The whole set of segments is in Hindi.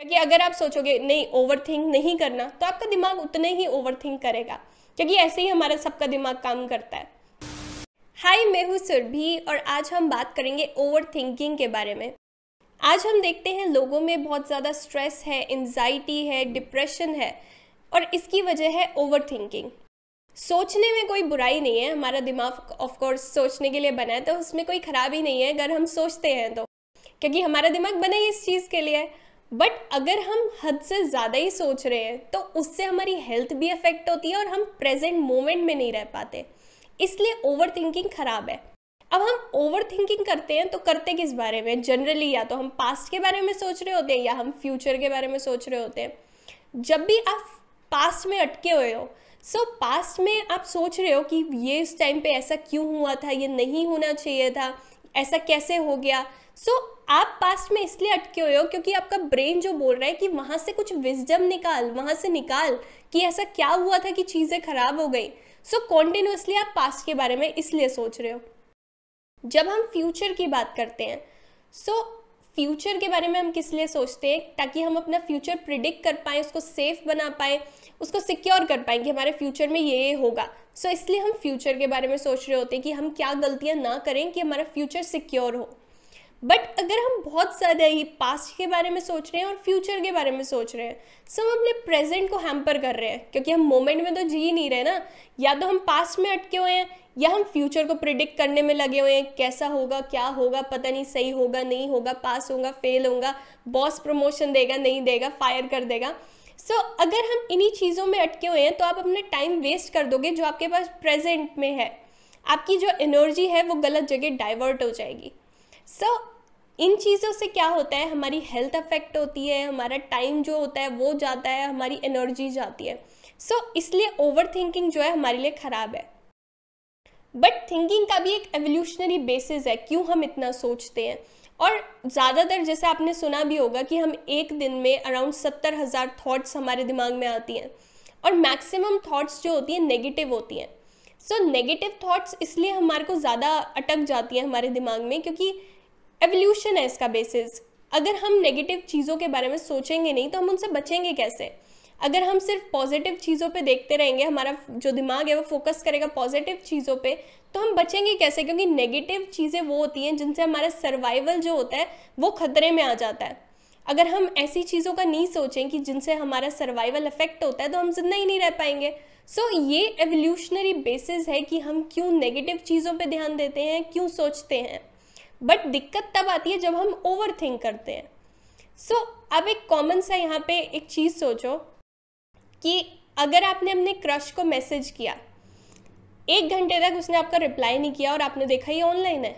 क्योंकि अगर आप सोचोगे, नहीं ओवर थिंक नहीं करना तो आपका दिमाग उतने ही ओवर थिंक करेगा। क्योंकि ऐसे ही हमारा सबका दिमाग काम करता है। हाय मैं हूँ सुरभि और आज हम बात करेंगे ओवर थिंकिंग के बारे में। आज हम देखते हैं लोगों में बहुत ज़्यादा स्ट्रेस है एनजाइटी है डिप्रेशन है और इसकी वजह है ओवर थिंकिंग सोचने में कोई बुराई नहीं है, हमारा दिमाग ऑफकोर्स सोचने के लिए बना है तो उसमें कोई खराबी नहीं है, अगर हम सोचते हैं तो। क्योंकि हमारा दिमाग बना ही इस चीज़ के लिए बट अगर हम हद से ज़्यादा ही सोच रहे हैं तो उससे हमारी हेल्थ भी अफेक्ट होती है और हम प्रेजेंट मोमेंट में नहीं रह पाते। इसलिए ओवर थिंकिंग ख़राब है। अब हम ओवर थिंकिंग करते हैं तो करते किस बारे में? जनरली या तो हम पास्ट के बारे में सोच रहे होते हैं या हम फ्यूचर के बारे में सोच रहे होते हैं। जब भी आप पास्ट में अटके हुए हो सो so, पास्ट में आप सोच रहे हो कि ये इस टाइम पे ऐसा क्यों हुआ था ये नहीं होना चाहिए था ऐसा कैसे हो गया? सो so, आप पास्ट में इसलिए अटके हुए हो क्योंकि आपका ब्रेन जो बोल रहा है कि वहाँ से कुछ विजडम निकाल वहाँ से निकाल कि ऐसा क्या हुआ था कि चीज़ें खराब हो गई। सो so, कॉन्टिन्यूसली आप पास्ट के बारे में इसलिए सोच रहे हो। जब हम फ्यूचर की बात करते हैं सो so, फ्यूचर के बारे में हम किस लिए सोचते हैं? ताकि हम अपना फ्यूचर प्रिडिक्ट कर पाएँ उसको सेफ़ बना पाएँ उसको सिक्योर कर पाएँ कि हमारे फ्यूचर में ये ये होगा। सो so, इसलिए हम फ्यूचर के बारे में सोच रहे होते हैं कि हम क्या गलतियाँ ना करें कि हमारा फ्यूचर सिक्योर हो। बट अगर हम बहुत ज़्यादा ही पास्ट के बारे में सोच रहे हैं और फ्यूचर के बारे में सोच रहे हैं सो हम अपने प्रेजेंट को हैम्पर कर रहे हैं क्योंकि हम मोमेंट में तो जी ही नहीं रहे ना। या तो हम पास्ट में अटके हुए हैं या हम फ्यूचर को प्रिडिक्ट करने में लगे हुए हैं कैसा होगा क्या होगा पता नहीं सही होगा नहीं होगा पास होगा फेल होगा बॉस प्रमोशन देगा नहीं देगा फायर कर देगा। सो so, अगर हम इन्हीं चीज़ों में अटके हुए हैं तो आप अपना टाइम वेस्ट कर दोगे जो आपके पास प्रेजेंट में है। आपकी जो एनर्जी है वो गलत जगह डाइवर्ट हो जाएगी। सो so, इन चीज़ों से क्या होता है? हमारी हेल्थ अफेक्ट होती है हमारा टाइम जो होता है वो जाता है हमारी एनर्जी जाती है। सो so, इसलिए ओवर थिंकिंग जो है हमारे लिए ख़राब है। बट थिंकिंग का भी एक एवोल्यूशनरी बेसिस है क्यों हम इतना सोचते हैं? और ज़्यादातर जैसे आपने सुना भी होगा कि हम एक दिन में अराउंड सत्तर हज़ार थाट्स हमारे दिमाग में आती हैं। और मैक्सिमम थाट्स जो होती हैं नेगेटिव होती हैं। सो नेगेटिव थाट्स इसलिए हमारे को ज़्यादा अटक जाती हैं हमारे दिमाग में क्योंकि एवोल्यूशन है इसका बेसिस अगर हम नेगेटिव चीज़ों के बारे में सोचेंगे नहीं तो हम उनसे बचेंगे कैसे? अगर हम सिर्फ़ पॉजिटिव चीज़ों पे देखते रहेंगे हमारा जो दिमाग है वो फोकस करेगा पॉजिटिव चीज़ों पे तो हम बचेंगे कैसे? क्योंकि नेगेटिव चीज़ें वो होती हैं जिनसे हमारा सर्वाइवल जो होता है वो खतरे में आ जाता है. अगर हम ऐसी चीज़ों का नहीं सोचें कि जिनसे हमारा सर्वाइवल इफ़ेक्ट होता है तो हम ज़िंदा ही नहीं रह पाएँगे. सो so, ये एवोल्यूशनरी बेसिस है कि हम क्यों नेगेटिव चीज़ों पे ध्यान देते हैं क्यों सोचते हैं. बट दिक्कत तब आती है जब हम ओवर थिंक करते हैं। सो so, अब एक कॉमन सा यहाँ पे एक चीज़ सोचो कि अगर आपने अपने क्रश को मैसेज किया एक घंटे तक उसने आपका रिप्लाई नहीं किया और आपने देखा ये ऑनलाइन है।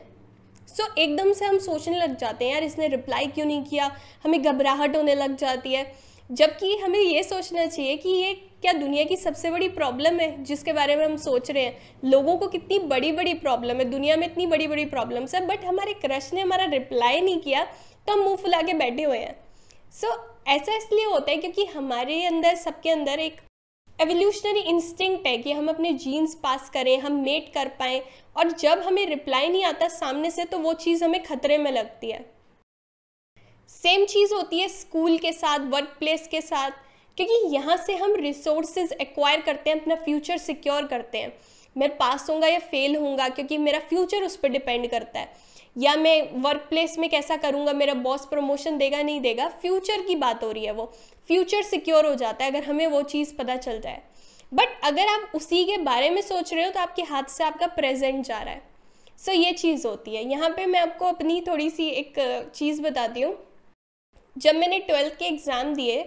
सो so, एकदम से हम सोचने लग जाते हैं यार इसने रिप्लाई क्यों नहीं किया? हमें घबराहट होने लग जाती है। जबकि हमें ये सोचना चाहिए कि ये क्या दुनिया की सबसे बड़ी प्रॉब्लम है जिसके बारे में हम सोच रहे हैं? लोगों को कितनी बड़ी बड़ी प्रॉब्लम है? दुनिया में इतनी बड़ी बड़ी प्रॉब्लम्स है बट हमारे क्रश ने हमारा रिप्लाई नहीं किया तो हम मुँह फुला के बैठे हुए हैं। सो so, ऐसा इसलिए होता है क्योंकि हमारे अंदर सबके अंदर एक एवोल्यूशनरी इंस्टिंक्ट है कि हम अपने जीन्स पास करें हम मेट कर पाएँ और जब हमें रिप्लाई नहीं आता सामने से तो वो चीज़ हमें खतरे में लगती है। सेम चीज़ होती है स्कूल के साथ वर्क प्लेस के साथ क्योंकि यहाँ से हम रिसोर्सेज एक्वायर करते हैं अपना फ्यूचर सिक्योर करते हैं। मैं पास होऊँगा या फेल होऊँगा क्योंकि मेरा फ्यूचर उस पर डिपेंड करता है। या मैं वर्क प्लेस में कैसा करूँगा मेरा बॉस प्रमोशन देगा नहीं देगा फ्यूचर की बात हो रही है वो। फ्यूचर सिक्योर हो जाता है अगर हमें वो चीज़ पता चल जाए। बट अगर आप उसी के बारे में सोच रहे हो तो आपके हाथ से आपका प्रेजेंट जा रहा है। सो so, ये चीज़ होती है। यहाँ पे मैं आपको अपनी थोड़ी सी एक चीज़ बताती हूँ। जब मैंने ट्वेल्थ के एग्ज़ाम दिए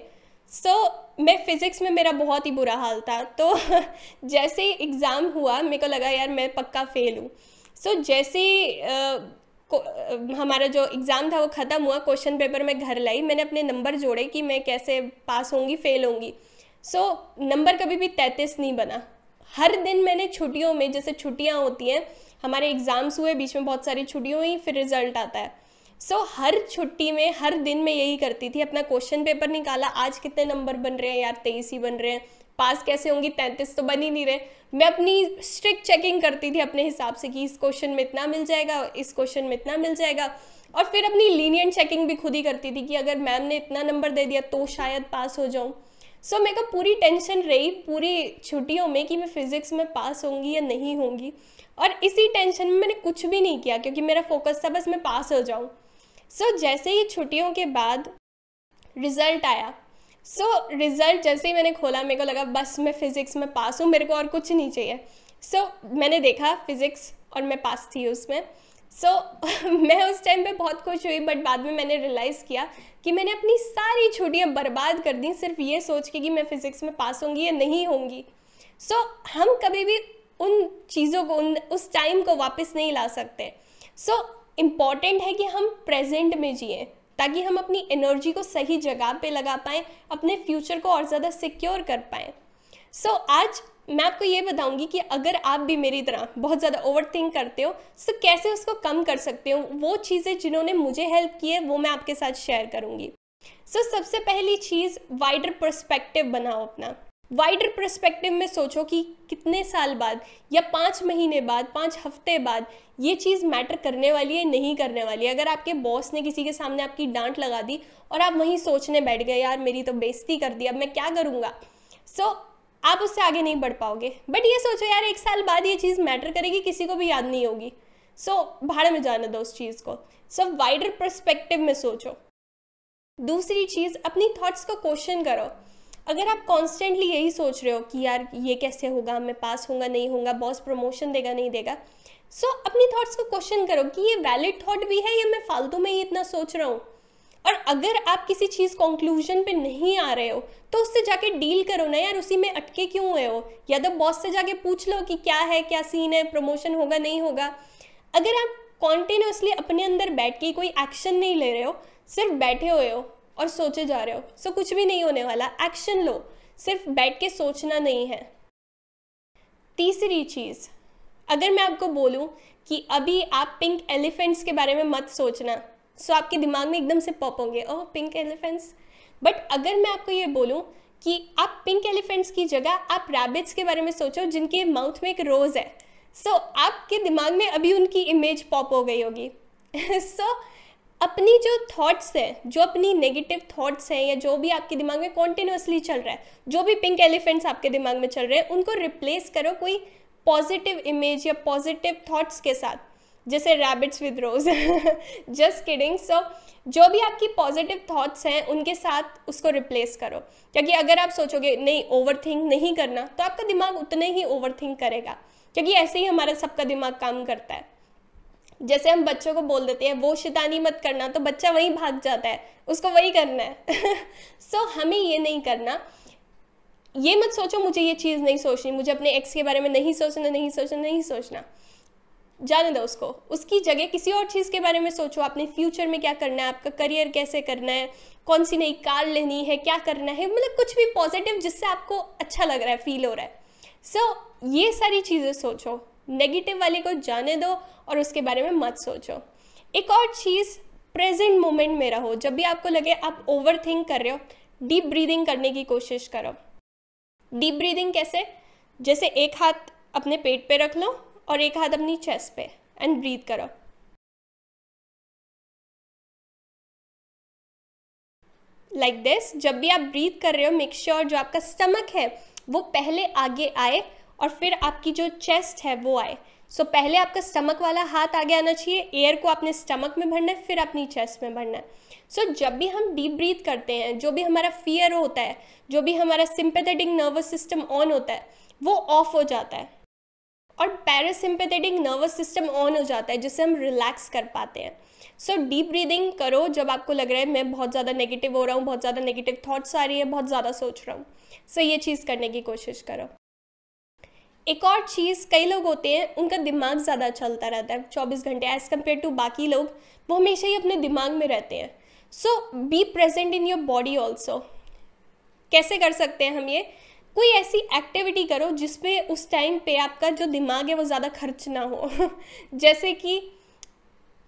सो so, मैं फ़िज़िक्स में मेरा बहुत ही बुरा हाल था। तो जैसे ही एग्ज़ाम हुआ मेरे को लगा यार मैं पक्का फ़ेल हूँ। सो so, जैसे हमारा जो एग्ज़ाम था वो ख़त्म हुआ क्वेश्चन पेपर में घर लाई मैंने अपने नंबर जोड़े कि मैं कैसे पास होंगी फेल होंगी। सो so, नंबर कभी भी तैंतीस नहीं बना। हर दिन मैंने छुट्टियों में जैसे छुट्टियाँ होती हैं हमारे एग्ज़ाम्स हुए बीच में बहुत सारी छुट्टियों हुई फिर रिज़ल्ट आता है। सो so, हर छुट्टी में हर दिन मैं यही करती थी अपना क्वेश्चन पेपर निकाला आज कितने नंबर बन रहे हैं यार तेईस ही बन रहे हैं पास कैसे होंगी तैंतीस तो बन ही नहीं रहे। मैं अपनी स्ट्रिक्ट चेकिंग करती थी अपने हिसाब से कि इस क्वेश्चन में इतना मिल जाएगा इस क्वेश्चन में इतना मिल जाएगा। और फिर अपनी लीनियंट चेकिंग भी खुद ही करती थी कि अगर मैम ने इतना नंबर दे दिया तो शायद पास हो जाऊँ। सो so, मेरे को पूरी टेंशन रही पूरी छुट्टियों में कि मैं फिज़िक्स में पास होंगी या नहीं होंगी। और इसी टेंशन में मैंने कुछ भी नहीं किया क्योंकि मेरा फोकस था बस मैं पास हो जाऊँ। सो so, जैसे ही छुट्टियों के बाद रिज़ल्ट आया। सो so, रिज़ल्ट जैसे ही मैंने खोला मेरे को लगा बस मैं फ़िज़िक्स में पास हूँ मेरे को और कुछ नहीं चाहिए। सो so, मैंने देखा फिज़िक्स और मैं पास थी उसमें। सो so, मैं उस टाइम पे बहुत खुश हुई बट बाद में मैंने रियलाइज़ किया कि मैंने अपनी सारी छुट्टियाँ बर्बाद कर दी सिर्फ़ ये सोच के कि मैं फ़िज़िक्स में पास होंगी या नहीं होंगी। सो so, हम कभी भी उन चीज़ों को उन उस टाइम को वापस नहीं ला सकते। सो so, इंपॉर्टेंट है कि हम प्रेजेंट में जिए ताकि हम अपनी एनर्जी को सही जगह पे लगा पाएँ अपने फ्यूचर को और ज़्यादा सिक्योर कर पाएँ। सो so, आज मैं आपको ये बताऊँगी कि अगर आप भी मेरी तरह बहुत ज़्यादा ओवर थिंक करते हो तो कैसे उसको कम कर सकते हो? वो चीज़ें जिन्होंने मुझे हेल्प की है वो मैं आपके साथ शेयर करूँगी। सो so, सबसे पहली चीज़ वाइडर परस्पेक्टिव बनाओ अपना। वाइडर परस्पेक्टिव में सोचो कि कितने साल बाद या पाँच महीने बाद पाँच हफ़्ते बाद ये चीज़ मैटर करने वाली है नहीं करने वाली है। अगर आपके बॉस ने किसी के सामने आपकी डांट लगा दी और आप वहीं सोचने बैठ गए यार मेरी तो बेइज्जती कर दी अब मैं क्या करूँगा? सो so, आप उससे आगे नहीं बढ़ पाओगे। बट ये सोचो यार एक साल बाद ये चीज़ मैटर करेगी किसी को भी याद नहीं होगी। सो so, भाड़े में जाने दो उस चीज़ को। सो so, वाइडर परस्पेक्टिव में सोचो। दूसरी चीज़ अपनी थॉट्स को क्वेश्चन करो। अगर आप कॉन्स्टेंटली यही सोच रहे हो कि यार ये कैसे होगा मैं पास होगा नहीं होगा बॉस प्रमोशन देगा नहीं देगा सो so, अपनी थॉट्स को क्वेश्चन करो कि ये वैलिड थॉट भी है या मैं फालतू में ही इतना सोच रहा हूँ? और अगर आप किसी चीज़ कंक्लूजन पे नहीं आ रहे हो तो उससे जाके डील करो ना यार उसी में अटके क्यों हुए हो? या तो बॉस से जाके पूछ लो कि क्या है क्या सीन है प्रमोशन होगा नहीं होगा। अगर आप कॉन्टिन्यूसली अपने अंदर बैठ के कोई एक्शन नहीं ले रहे हो सिर्फ़ बैठे हुए हो और सोचे जा रहे हो। सो कुछ भी नहीं होने वाला। एक्शन लो। सिर्फ़ बैठ के सोचना नहीं है। तीसरी चीज़। अगर मैं आपको बोलूँ कि अभी आप पिंक एलिफेंट्स के बारे में मत सोचना सो आपके दिमाग में एकदम से पॉप होंगे। ओह पिंक एलिफेंट्स बट अगर मैं आपको ये बोलूँ कि आप पिंक एलिफेंट्स की जगह आप रैबिट्स के बारे में सोचो जिनके माउथ में एक रोज़ है। सो so, आपके दिमाग में अभी उनकी इमेज पॉप हो गई होगी। सो so, अपनी जो थॉट्स हैं, जो अपनी नेगेटिव थॉट्स हैं, या जो भी आपके दिमाग में कॉन्टिन्यूसली चल रहा है, जो भी पिंक एलिफेंट्स आपके दिमाग में चल रहे हैं, उनको रिप्लेस करो कोई पॉजिटिव इमेज या पॉजिटिव थॉट्स के साथ। जैसे rabbits with rose just kidding so जो भी आपकी पॉजिटिव थॉट्स हैं, उनके साथ उसको रिप्लेस करो। क्योंकि अगर आप सोचोगे, नहीं ओवर थिंक नहीं करना तो आपका दिमाग उतने ही ओवर थिंक करेगा। क्योंकि ऐसे ही हमारा सबका दिमाग काम करता है। जैसे हम बच्चों को बोल देते हैं वो शैतानी मत करना तो बच्चा वहीं भाग जाता है। उसको वही करना है। सो so, हमें ये नहीं करना। ये मत सोचो मुझे ये चीज़ नहीं सोचनी मुझे अपने एक्स के बारे में नहीं सोचना नहीं सोचना नहीं सोचना। जाने दो उसको। उसकी जगह किसी और चीज़ के बारे में सोचो। अपने फ्यूचर में क्या करना है? आपका करियर कैसे करना है? कौन सी नई कार लेनी है? क्या करना है? मतलब कुछ भी पॉजिटिव जिससे आपको अच्छा लग रहा है फील हो रहा है। सो so, ये सारी चीज़ें सोचो। नेगेटिव वाले को जाने दो और उसके बारे में मत सोचो। एक और चीज़ प्रेजेंट मोमेंट में रहो। जब भी आपको लगे आप ओवर थिंक कर रहे हो डीप ब्रीदिंग करने की कोशिश करो। डीप ब्रीदिंग कैसे? जैसे एक हाथ अपने पेट पे रख लो और एक हाथ अपनी चेस्ट पे एंड ब्रीथ करो। लाइक like दिस जब भी आप ब्रीथ कर रहे हो मेक श्योर sure जो आपका स्टमक है, वो पहले आगे आए और फिर आपकी जो चेस्ट है वो आए। सो so, पहले आपका स्टमक वाला हाथ आगे आना चाहिए एयर को अपने स्टमक में भरना है फिर अपनी चेस्ट में भरना है। सो so, जब भी हम डीप ब्रीथ करते हैं जो भी हमारा फियर होता है जो भी हमारा सिंपेथेटिक नर्वस सिस्टम ऑन होता है वो ऑफ़ हो जाता है। और पैरासिम्पेथेटिक नर्वस सिस्टम ऑन हो जाता है जिससे हम रिलैक्स कर पाते हैं। सो डीप ब्रीदिंग करो जब आपको लग रहा है मैं बहुत ज़्यादा नेगेटिव हो रहा हूँ बहुत ज़्यादा नेगेटिव थॉट्स आ रही है बहुत ज़्यादा सोच रहा हूँ। सो so, ये चीज़ करने की कोशिश करो। एक और चीज़ कई लोग होते हैं, उनका दिमाग ज़्यादा चलता रहता है, चौबीस घंटे एज़ कंपेयर टू बाकी लोग, वो हमेशा ही अपने दिमाग में रहते हैं। So be present in your body also कैसे कर सकते हैं हम ये? कोई ऐसी एक्टिविटी करो जिसमें उस टाइम पे आपका जो दिमाग है वो ज़्यादा खर्च ना हो। जैसे कि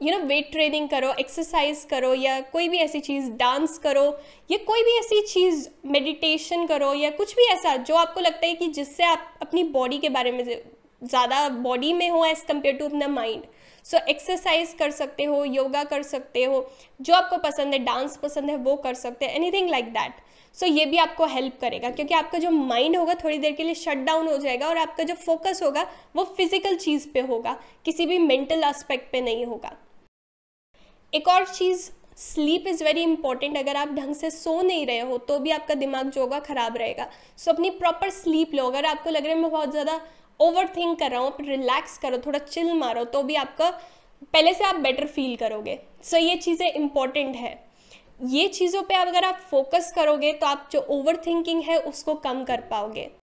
यू नो वेट ट्रेनिंग करो एक्सरसाइज करो, या कोई भी ऐसी चीज़ डांस करो, या कोई भी ऐसी चीज़ मेडिटेशन करो, या कुछ भी ऐसा जो आपको लगता है कि जिससे आप अपनी बॉडी के बारे में ज़्यादा बॉडी में हो एज़ कंपेयर टू अपना माइंड सो एक्सरसाइज कर सकते हो योगा कर सकते हो, जो आपको पसंद है डांस पसंद है, वो कर सकते हैं एनीथिंग लाइक दैट सो ये भी आपको हेल्प करेगा, क्योंकि आपका जो माइंड होगा, थोड़ी देर के लिए शट डाउन हो जाएगा और आपका जो फोकस होगा, वो फ़िज़िकल चीज़ पे होगा, किसी भी मेंटल एस्पेक्ट पे नहीं होगा. एक और चीज़ स्लीप इज़ वेरी इंपॉर्टेंट अगर आप ढंग से सो नहीं रहे हो तो भी आपका दिमाग जो होगा ख़राब रहेगा। सो so, अपनी प्रॉपर स्लीप लो अगर आपको लग रहा है मैं बहुत ज़्यादा ओवर थिंक कर रहा हूँ रिलैक्स करो थोड़ा चिल मारो तो भी आपका पहले से आप बेटर फील करोगे। सो so, ये चीज़ें इंपॉर्टेंट है। ये चीज़ों पे अगर आप फोकस करोगे तो आप जो ओवर थिंकिंग है उसको कम कर पाओगे।